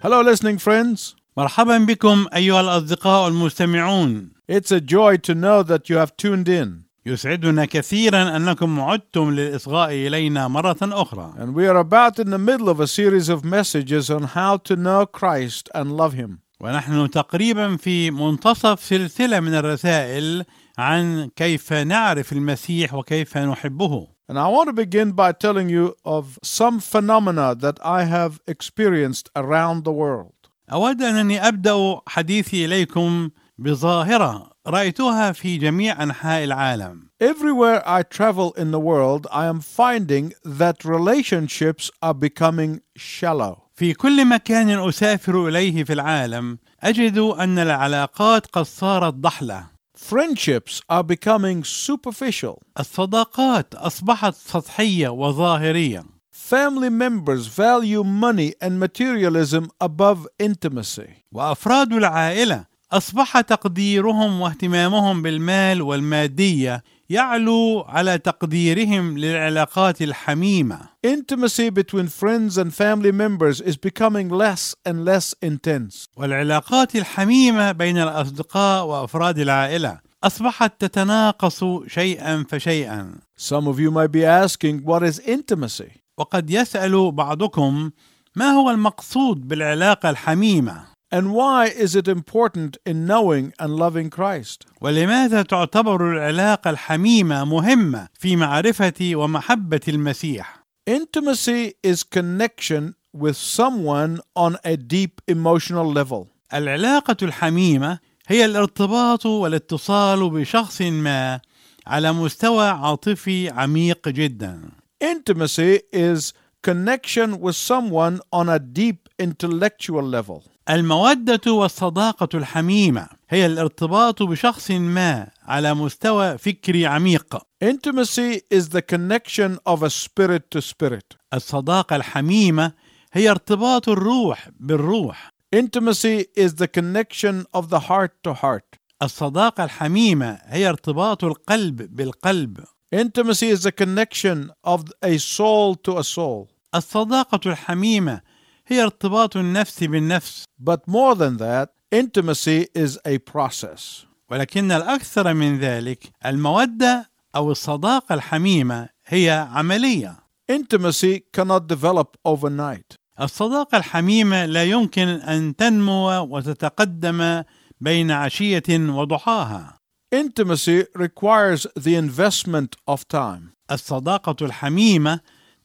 Hello, listening friends. مرحبا بكم أيها الأصدقاء المستمعون It's a joy to know that you have tuned in. يسعدنا كثيرا أنكم عدتم للإصغاء إلينا مرة أخرى And we are about in the middle of a series of messages on how to know Christ and love Him. ونحن تقريبا في منتصف سلسلة من الرسائل عن كيف نعرف المسيح وكيف نحبه And I want to begin by telling you of some phenomena that I have experienced around the world. أود أنني أبدأ حديثي إليكم بظاهرة رأيتها في جميع أنحاء العالم Everywhere I travel in the world, I am finding that relationships are becoming shallow. في كل مكان أسافر إليه في العالم أجد أن العلاقات قد صارت ضحلة Friendships are becoming superficial. الصداقات أصبحت سطحية وظاهرية Family members value money and materialism above intimacy. وأفراد العائلة أصبح تقديرهم واهتمامهم بالمال والمادية يعلو على تقديرهم للعلاقات الحميمة Intimacy between friends and family members is becoming less and less intense. والعلاقات الحميمة بين الأصدقاء وأفراد العائلة أصبحت تتناقص شيئا فشيئا Some of you might be asking, what is intimacy? وقد يسأل بعضكم ما هو المقصود بالعلاقة الحميمة And why is it important in knowing and loving Christ? ولماذا تعتبر العلاقة الحميمة مهمة في معرفة ومحبة المسيح Intimacy is connection with someone on a deep emotional level. العلاقة الحميمة هي الارتباط والاتصال بشخص ما على مستوى عاطفي عميق جدا Intimacy is connection with someone on a deep intellectual level. المودة والصداقة الحميمة هي الارتباط بشخص ما على مستوى فكري عميق Intimacy is the connection of a spirit to spirit. الصداقة الحميمة هي ارتباط الروح بالروح Intimacy is the connection of the heart to heart. الصداقة الحميمة هي ارتباط القلب بالقلب Intimacy is the connection of a soul to a soul. الصداقة الحميمة هي ارتباط النفس بالنفس But more than that, intimacy is a process. ولكن الأكثر من ذلك المودة أو الصداقة الحميمة هي عملية Intimacy cannot develop overnight. الصداقة الحميمة لا يمكن أن تنمو وتتقدم بين عشية وضحاها Intimacy requires the investment of time. الصداقة الحميمة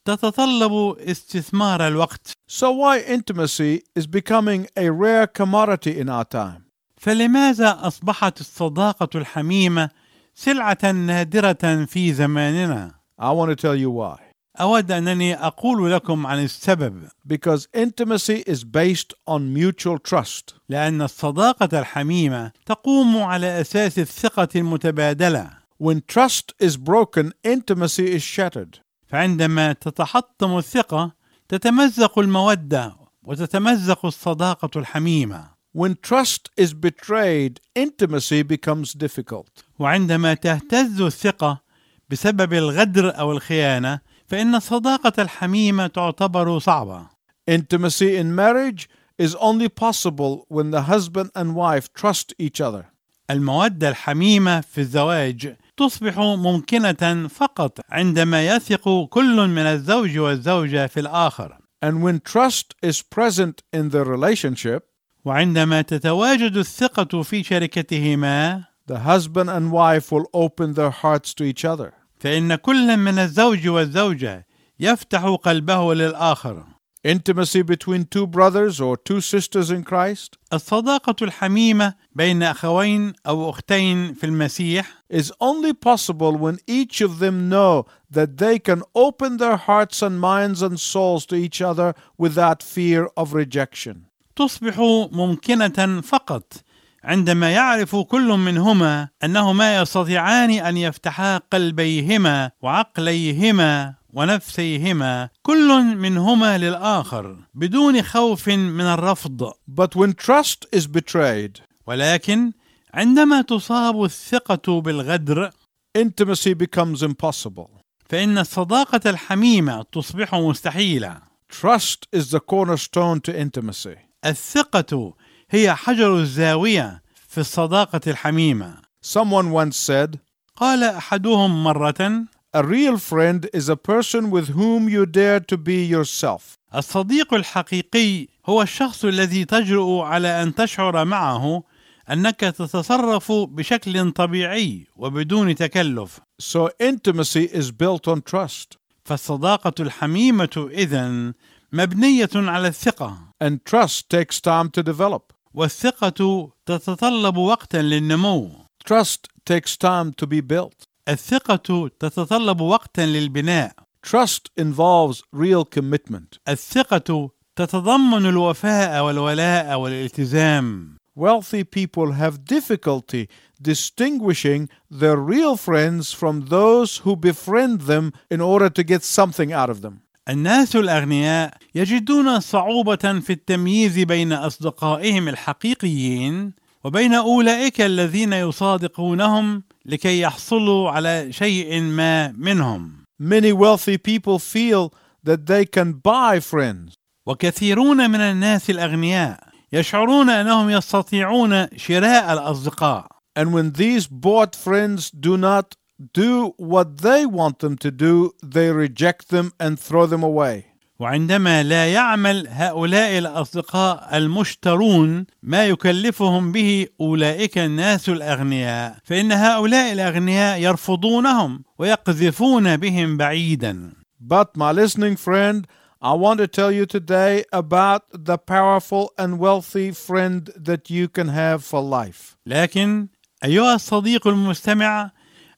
تتطلب استثمار الوقت So, why intimacy is becoming a rare commodity in our time? فلماذا أصبحت الصداقة الحميمة سلعة نادرة في زماننا؟ I want to tell you why. أود أنني أقول لكم عن السبب Because intimacy is based on mutual trust. لأن الصداقة الحميمة تقوم على أساس الثقة المتبادلة When trust is broken, intimacy is shattered. فعندما تتحطم الثقة تتمزق المودة وتتمزق الصداقة الحميمة When trust is betrayed, intimacy becomes difficult. وعندما تهتز الثقة بسبب الغدر أو الخيانة فإن الصداقة الحميمة تعتبر صعبة Intimacy in marriage is only possible when the husband and wife trust each other. المودة الحميمة في الزواج تصبح ممكنة فقط عندما يثق كل من الزوج والزوجة في الآخر And when trust is present in the relationship, وعندما تتواجد الثقة في شركتهما the husband and wife will open their hearts to each other. فإن كل من الزوج والزوجة يفتح قلبه للآخر Intimacy between two brothers or two sisters in Christ الصداقة الحميمة بين أخوين أو أختين في المسيح is only possible when each of them know that they can open their hearts and minds and souls to each other without fear of rejection. تصبح ممكنة فقط عندما يعرف كل منهما أنهما يستطيعان أن يفتحا قلبيهما وعقليهما ونفسيهما كل منهما للآخر بدون خوف من الرفض But when trust is betrayed, ولكن عندما تصاب الثقة بالغدر intimacy becomes impossible. فإن الصداقة الحميمة تصبح مستحيلة Trust is the cornerstone to intimacy. الثقة هي حجر الزاوية في الصداقة الحميمة Someone once said, قال أحدهم مرة A real friend is a person with whom you dare to be yourself. الصديق الحقيقي هو الشخص الذي تجرؤ على أن تشعر معه أنك تتصرف بشكل طبيعي وبدون تكلف So intimacy is built on trust, فالصداقة الحميمة إذن مبنية على الثقة and trust takes time to develop. والثقة تتطلب وقتا للنمو Trust takes time to be built. الثقة تتطلب وقتا للبناء Trust involves real commitment. الثقة تتضمن الوفاء والولاء والالتزام Wealthy people have difficulty distinguishing their real friends from those who befriend them in order to get something out of them. الناس الأغنياء يجدون صعوبة في التمييز بين أصدقائهم الحقيقيين وبين أولئك الذين يصادقونهم لكي يحصلوا على شيء ما منهم Many wealthy people feel that they can buy friends. وكثيرون من الناس الأغنياء يشعرون أنهم يستطيعون شراء الأصدقاء And when these bought friends do not do what they want them to do, they reject them and throw them away. وعندما لا يعمل هؤلاء الأصدقاء المشترون ما يكلفهم به أولئك الناس الأغنياء فإن هؤلاء الأغنياء يرفضونهم ويقذفون بهم بعيدا But, my listening friend, I want to tell you today about the powerful and wealthy friend that you can have for life. لكن أيها الصديق المستمع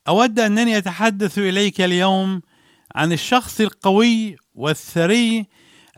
أود أنني أتحدث إليك اليوم عن الشخص القوي والثري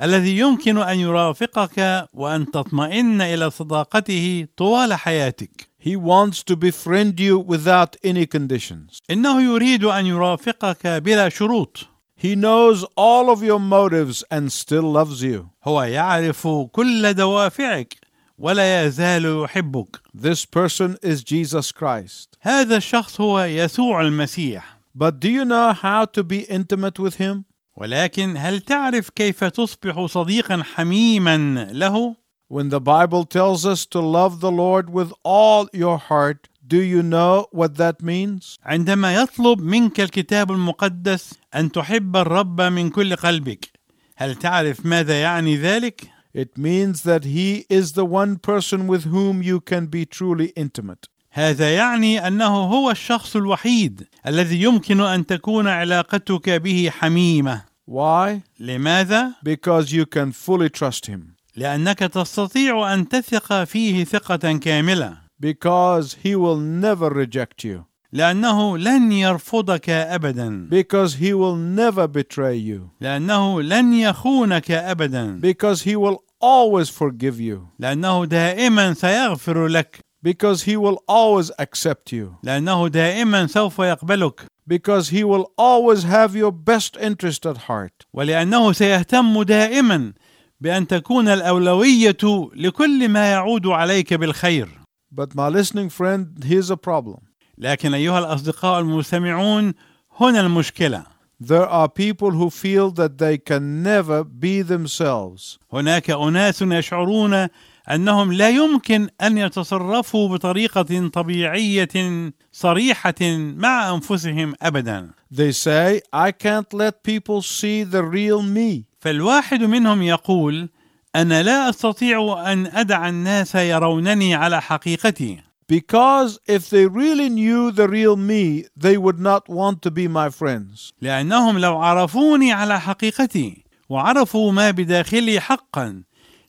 الذي يمكن أن يرافقك وأن تطمئن إلى صداقته طوال حياتك He wants to befriend you without any conditions. إنه يريد أن يرافقك بلا شروط He knows all of your motives and still loves you. هو يعرف كل دوافعك ولا يزال يحبك This person is Jesus Christ. هذا الشخص هو يسوع المسيح But do you know how to be intimate with him? ولكن هل تعرف كيف تصبح صديقا حميما له When the Bible tells us to love the Lord with all your heart, do you know what that means? عندما يطلب منك الكتاب المقدس ان تحب الرب من كل قلبك هل تعرف ماذا يعني ذلك It means that He is the one person with whom you can be truly intimate. هذا يعني انه هو الشخص الوحيد الذي يمكن ان تكون علاقتك به حميمه Why? لماذا Because you can fully trust Him. لانك تستطيع ان تثق فيه ثقه كامله Because He will never reject you. لانه لن يرفضك ابدا Because He will never betray you. لانه لن يخونك ابدا Because He will always forgive you. لأنه دائما سيغفر لك Because He will always accept you. لأنه دائما سوف يقبلك Because He will always have your best interest at heart. ولأنه سيهتم دائما بان تكون الاولويه لكل ما يعود عليك بالخير But my listening friend, here's a problem. لكن ايها الاصدقاء المستمعون هنا المشكلة There are people who feel that they can never be themselves. هناك أناس يشعرون أنهم لا يمكن أن يتصرفوا بطريقة طبيعية صريحة مع أنفسهم ابدا They say, I can't let people see the real me. فالواحد منهم يقول أنا لا أستطيع أن أدع الناس يرونني على حقيقتي Because if they really knew the real me, they would not want to be my friends. لأنهم لو عرفوني على حقيقتي وعرفوا ما بداخلي حقا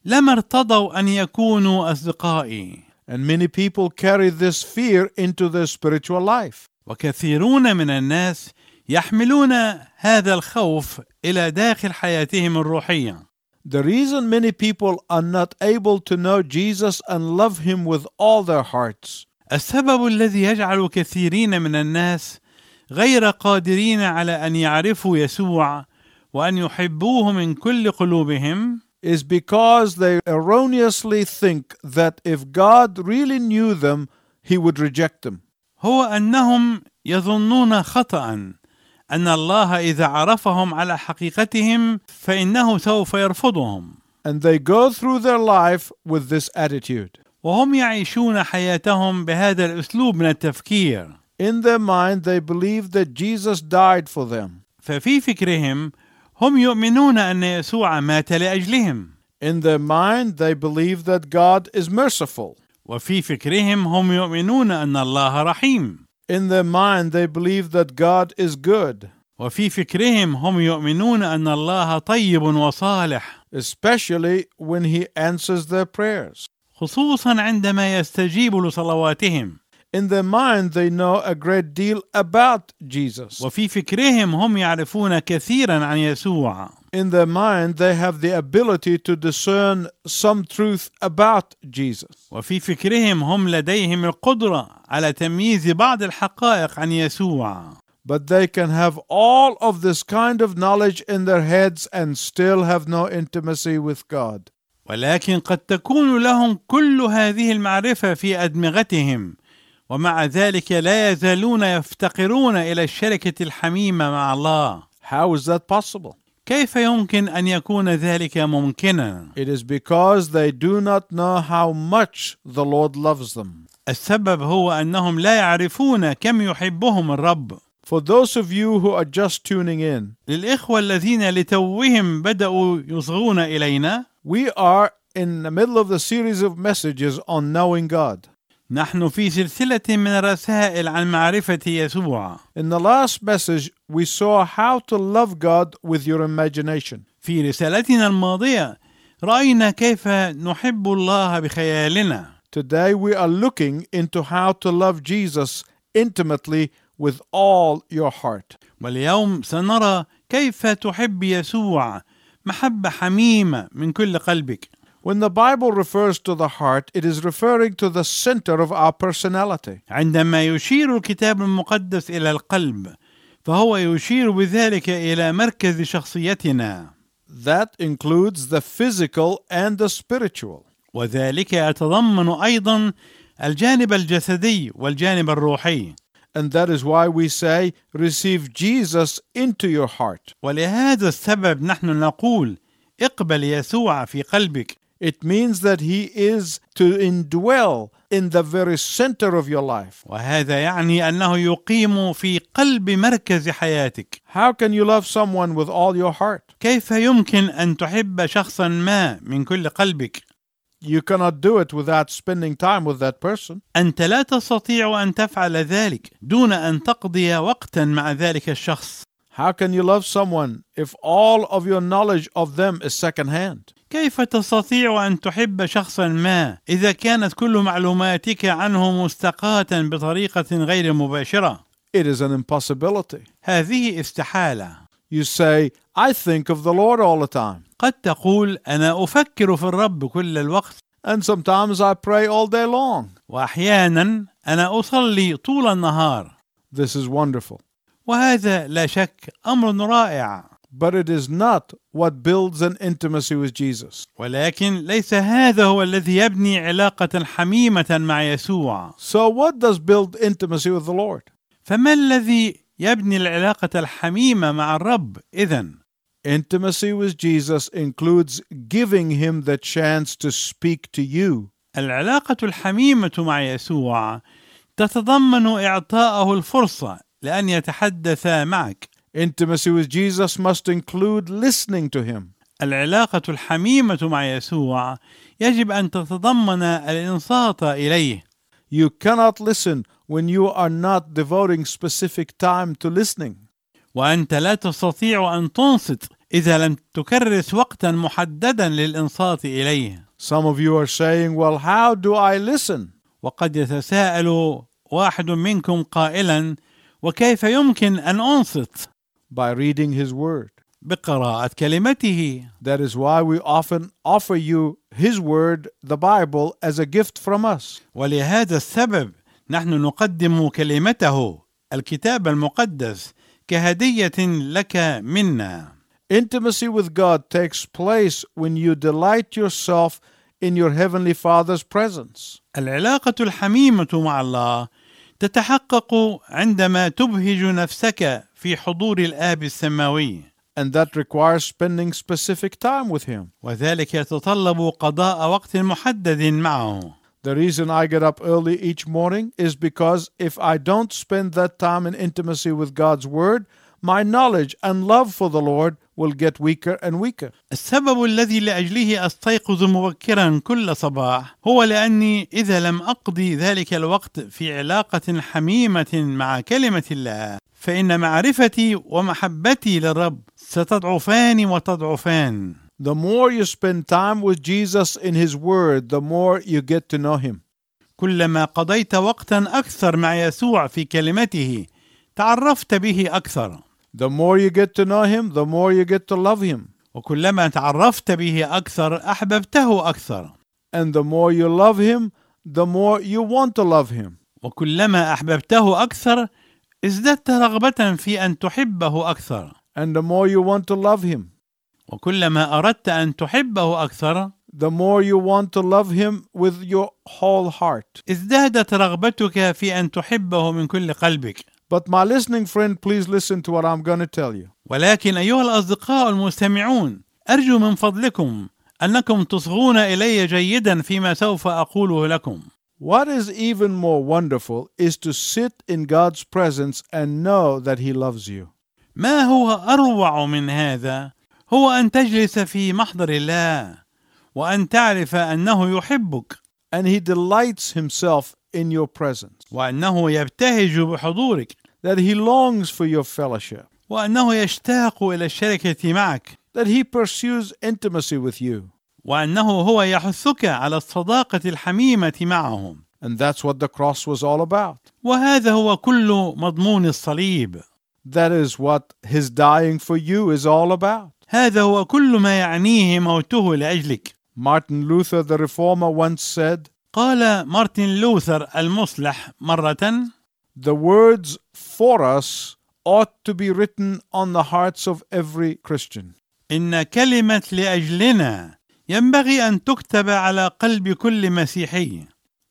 لما ارتضوا أن يكونوا أصدقائي And many people carry this fear into their spiritual life. وكثيرون من الناس يحملون هذا الخوف إلى داخل حياتهم الروحية The reason many people are not able to know Jesus and love Him with all their hearts السبب الذي يجعل كثيرين من الناس غير قادرين على ان يعرفوا يسوع وان يحبوه من كل قلوبهم is because they erroneously think that if God really knew them, He would reject them. هو انهم يظنون خطا أن الله إذا عرفهم على حقيقتهم فإنه سوف يرفضهم And they go through their life with this attitude. وهم يعيشون حياتهم بهذا الأسلوب من التفكير In their mind, they believe that Jesus died for them. ففي فكرهم هم يؤمنون أن يسوع مات لأجلهم In their mind, they believe that God is merciful. وفي فكرهم هم يؤمنون أن الله رحيم In their mind, they believe that God is good, وفي فكرهم هم يؤمنون أن الله طيب وصالح especially when He answers their prayers. خصوصا عندما يستجيب لصلواتهم In their mind, they know a great deal about Jesus. وفي فكرهم هم يعرفون كثيرا عن يسوع In their mind, they have the ability to discern some truth about Jesus. وفي فكرهم هم لديهم القدرة على تمييز بعض الحقائق عن يسوع But they can have all of this kind of knowledge in their heads and still have no intimacy with God. ولكن قد تكون لهم كل هذه المعرفة في أدمغتهم ومع ذلك لا يزالون يفتقرون إلى الشركة الحميمة مع الله How is that possible? كيف يمكن أن يكون ذلك ممكنا؟ It is because they do not know how much the Lord loves them. السبب هو أنهم لا يعرفون كم يحبهم الرب For those of you who are just tuning in, للإخوة الذين لتوهم بدأوا يصغون إلينا we are in the middle of the series of messages on knowing God. نحن في سلسلة من الرسائل عن معرفة يسوع In the last message, we saw how to love God with your imagination. في رسالتنا الماضية رأينا كيف نحب الله بخيالنا Today, we are looking into how to love Jesus intimately with all your heart. واليوم سنرى كيف تحب يسوع محبة حميمة من كل قلبك When the Bible refers to the heart, it is referring to the center of our personality. عندما يشير الكتاب المقدس إلى القلب فهو يشير بذلك إلى مركز شخصيتنا That includes the physical and the spiritual. وذلك يتضمن أيضا الجانب الجسدي والجانب الروحي And that is why we say, receive Jesus into your heart. ولهذا السبب نحن نقول اقبل يسوع في قلبك It means that He is to indwell in the very center of your life. وهذا يعني أنه يقيم في قلب مركز حياتك How can you love someone with all your heart? كيف يمكن أن تحب شخصا ما من كل قلبك You cannot do it without spending time with that person. أنت لا تستطيع أن تفعل ذلك دون أن تقضي وقتا مع ذلك الشخص How can you love someone if all of your knowledge of them is secondhand? كيف تستطيع أن تحب شخصا ما إذا كانت كل معلوماتك عنه مستقاة بطريقة غير مباشرة It is an impossibility. هذه استحالة You say, I think of the Lord all the time. قد تقول أنا أفكر في الرب كل الوقت And sometimes I pray all day long. وأحيانا أنا أصلي طول النهار This is wonderful. وهذا لا شك أمر رائع But it is not what builds an intimacy with Jesus. ولكن ليس هذا هو الذي يبني علاقة حميمة مع يسوع So, what does build intimacy with the Lord? فما الذي يبني العلاقة الحميمة مع الرب إذا Intimacy with Jesus includes giving him the chance to speak to you. العلاقة الحميمة مع يسوع تتضمن إعطاءه الفرصة لأن يتحدث معك Intimacy with Jesus must include listening to him. العلاقة الحميمة مع يسوع يجب أن تتضمن الإنصات إليه You cannot listen when you are not devoting specific time to listening. وأنت لا تستطيع أن تنصت إذا لم تكرس وقتا محددا للإنصات إليه Some of you are saying, Well, how do I listen? وقد يتساءل واحد منكم قائلا وكيف يمكن أن أنصت By reading his word. بقراءة كلمته That is why we often offer you his word, the Bible, as a gift from us. ولهذا السبب نحن نقدم كلمته الكتاب المقدس كهدية لك منا Intimacy with God takes place when you delight yourself in your Heavenly Father's presence. العلاقة الحميمة مع الله تتحقق عندما تبهج نفسك في حضور الآب السماوي and that requires spending specific time with Him. وذلك يتطلب قضاء وقت محدد معه The reason I get up early each morning is because if I don't spend that time in intimacy with God's Word, my knowledge and love for the Lord will get weaker and weaker. السبب الذي لأجله أستيقظ مبكرا كل صباح هو لأني إذا لم أقضي ذلك الوقت في علاقة حميمة مع كلمة الله فإن معرفتي ومحبتي للرب ستضعفان وتضعفان The more you spend time with Jesus in His Word, the more you get to know Him. كلما قضيت وقتا أكثر مع يسوع في كلمته تعرفت به أكثر The more you get to know Him, the more you get to love Him. وكلما تعرفت به اكثر احببته اكثر And the more you love Him, the more you want to love Him. وكلما احببته اكثر ازددت رغبه في ان تحبه اكثر And the more you want to love Him, وكلما اردت ان تحبه اكثر the more you want to love Him with your whole heart. ازدادت رغبتك في ان تحبه من كل قلبك But my listening friend, please listen to what I'm going to tell you. ولكن ايها الاصدقاء المستمعون ارجو من فضلكم انكم تصغون الي جيدا فيما سوف اقوله لكم What is even more wonderful is to sit in God's presence and know that He loves you. ما هو اروع من هذا هو ان تجلس في محضر الله وان تعرف انه يحبك And He delights Himself in your presence, وانه يبتهج بحضورك that He longs for your fellowship, وانه يشتاق إلى الشركة معك that He pursues intimacy with you. وانه هو يحثك على الصداقه الحميمه معه And that's what the cross was all about. وهذا هو كل مضمون الصليب That is what His dying for you is all about. هذا هو كل ما يعنيه موته لاجلك Martin Luther, the reformer, once said, قال مارتن لوثر المصلح مره The words for us ought to be written on the hearts of every Christian. ان كلمه لاجلنا ينبغي ان تكتب على قلب كل مسيحي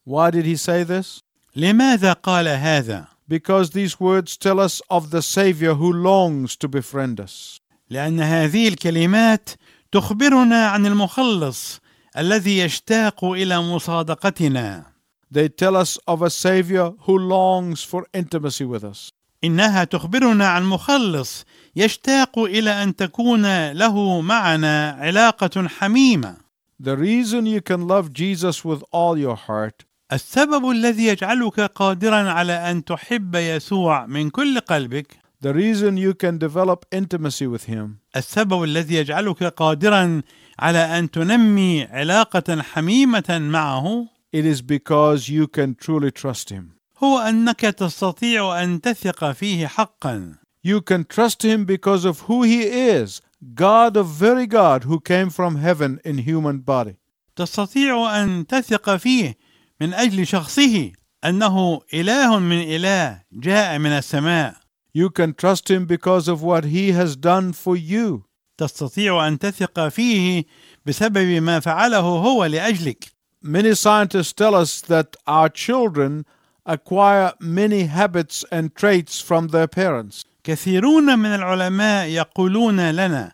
Why did he say this? لماذا قال هذا Because these words tell us of the Savior who longs to befriend us. لأن هذه الكلمات تخبرنا عن المخلص الذي يشتاق إلى مصادقتنا. They tell us of a Savior who longs for intimacy with us. إنها تخبرنا عن مخلص يشتاق إلى أن تكون له معنا علاقة حميمة. The reason you can love Jesus with all your heart السبب الذي يجعلك قادرا على أن تحب يسوع من كل قلبك. The reason you can develop intimacy with Him السبب الذي يجعلك قادرا على ان تنمي علاقه حميمه معه it is because you can truly trust Him. هو انك تستطيع ان تثق فيه حقا You can trust Him because of who He is God of very God who came from heaven in human body. تستطيع ان تثق فيه من أجل شخصه انه اله من اله جاء من السماء You can trust Him because of what He has done for you. تستطيع أن تثق فيه بسبب ما فعله هو لأجلك Many scientists tell us that our children acquire many habits and traits from their parents. كثيرون من العلماء يقولون لنا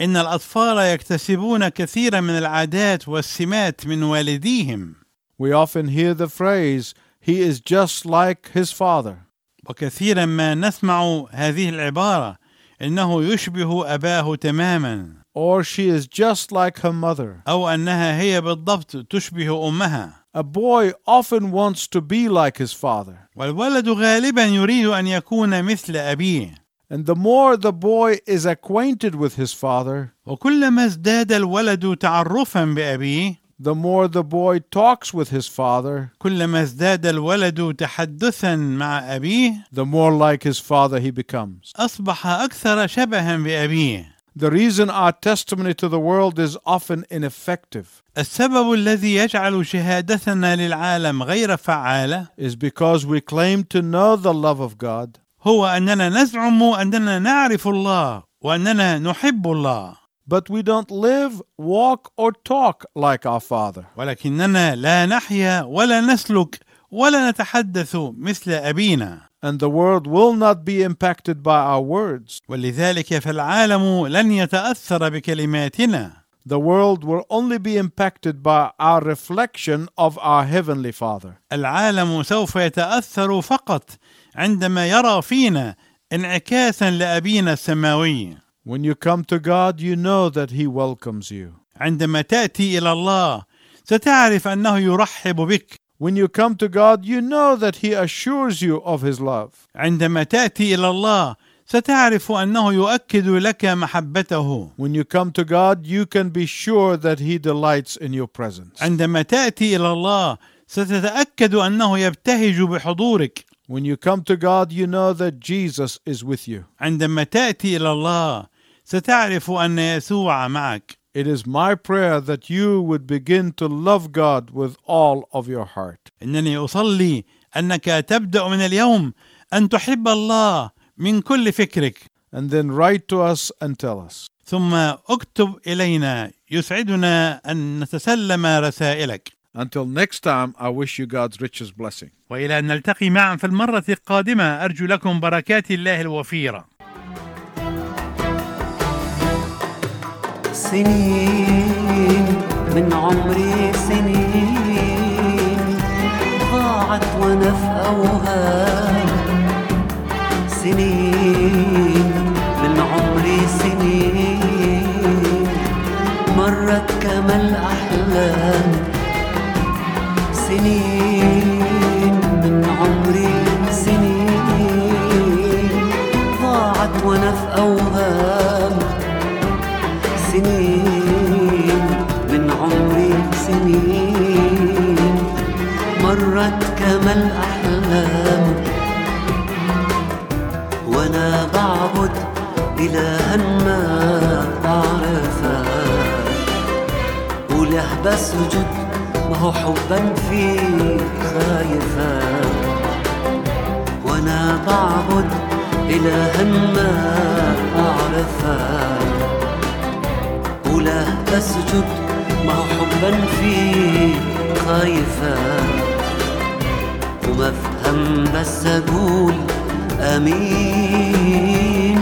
إن الأطفال يكتسبون كثيرا من العادات والسمات من والديهم We often hear the phrase, He is just like His father. وكثيرا ما نسمع هذه العبارة انه يشبه اباه تماما Or she is just like her mother. أو انها هي بالضبط تشبه امها A boy often wants to be like his father. والولد غالبا يريد ان يكون مثل ابيه And the more the boy is acquainted with his father, وكلما ازداد الولد تعرفا بابيه the more the boy talks with his father, كلما ازداد الولد تحدثا مع ابيه the more like his father he becomes. اصبح اكثر شبها بابيه The reason our testimony to the world is often ineffective السبب الذي يجعل شهادتنا للعالم غير فعاله is because we claim to know the love of God, هو اننا نزعم اننا نعرف الله واننا نحب الله but we don't live, walk, or talk like our father. ولكننا لا نحيا ولا نسلك ولا نتحدث مثل ابينا and the world will not be impacted by our words. ولذلك فالعالم لن يتأثر بكلماتنا The world will only be impacted by our reflection of our Heavenly Father. العالم سوف يتأثر فقط عندما يرى فينا انعكاسا لأبينا السماوي When you come to God, you know that He welcomes you. عندما تأتي إلى الله ستعرف أنه يرحب بك When you come to God, you know that He assures you of His love. عندما تأتي إلى الله ستعرف أنه يؤكد لك محبته When you come to God, you can be sure that He delights in your presence. عندما تأتي إلى الله ستتأكد أنه يبتهج بحضورك When you come to God, you know that Jesus is with you. عندما تأتي إلى الله ستعرف أن يسوع معك It is my prayer that you would begin to love God with all of your heart. إنني أصلي أنك تبدأ من اليوم أن تحب الله من كل فكرك And then write to us and tell us. ثم اكتب إلينا يسعدنا أن نتسلم رسائلك Until next time, I wish you God's richest blessing. وإلى أن نلتقي معا في المرة القادمة أرجو لكم بركات الله الوفيرة سنين من عمري سنين ضاعت وأنا في اوهام سنين من عمري سنين مرت كما الأحلام. سنين من عمري سنين ضاعت وأنا في اوهام مرت كما الأحلام. وأنا بعبد إلها ما بعرفه وله بسجد ما هو حبا فيك خايفة وأنا بعبد إلها ما أعرفه ولا بسجد هو حبا فيك خايفة. وما افهم بس أقول آمين.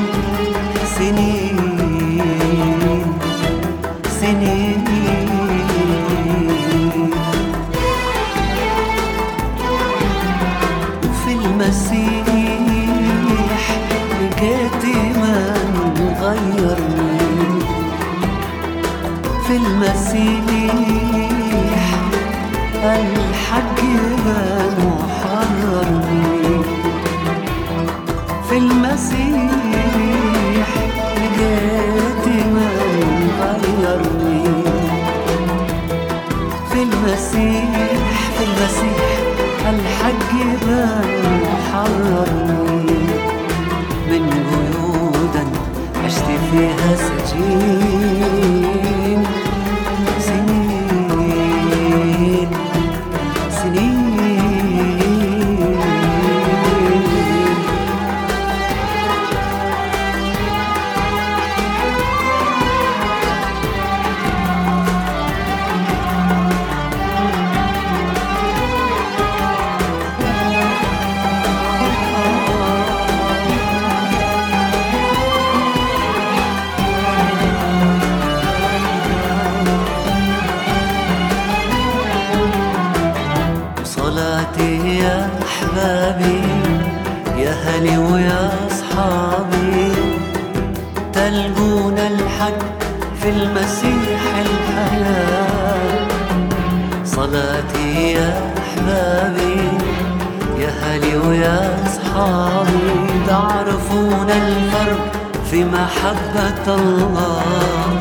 محبة الله.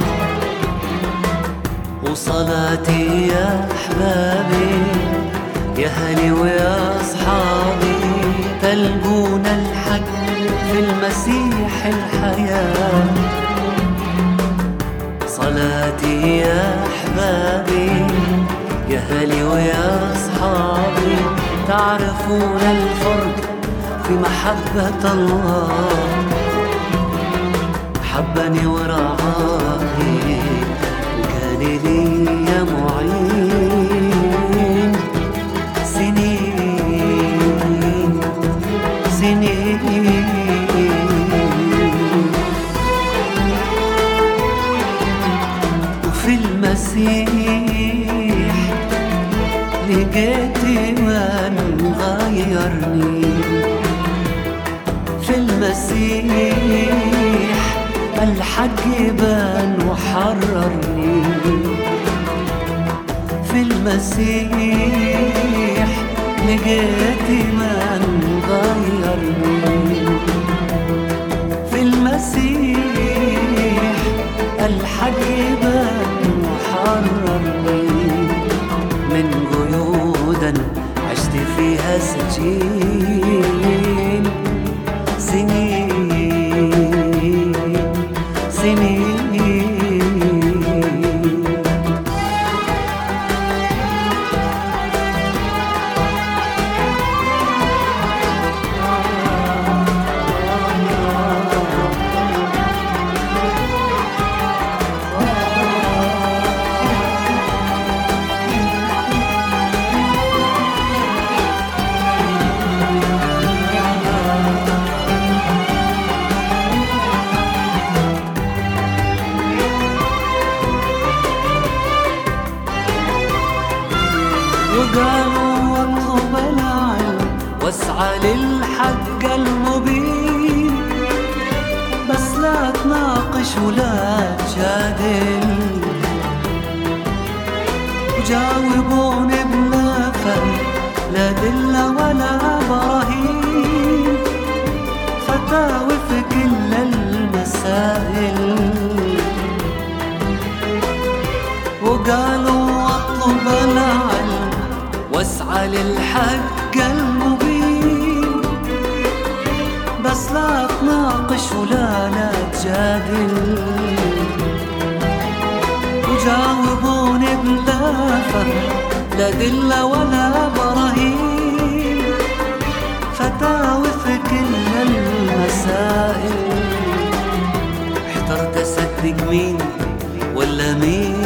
وصلاتي يا أحبابي يا هلي ويا أصحابي. تلقون الحق في المسيح الحياة. صلاتي يا أحبابي يا هلي ويا أصحابي. تعرفون الفرق في محبة الله. حبني ورعاني وكان ليا معين. سنين سنين. وفي المسيح لقيت من غيرني. في المسيح الحق بان وحررني في المسيح لقيت من غيرني. في المسيح الحق بان وحررني. من قيودا عشت فيها سجين. واسعى للحق المبين بس لا تناقش ولا تجادل. وجاوبوني فهم لا دلة ولا براهين. فتاوي في كل المسائل. وقالوا أطلب العلم واسعى للحق. ولا لا تجادل وجاوبوني بلا فهم لا دلة ولا براهين فتاوي في كل المسائل. احترت اصدق مين ولا مين؟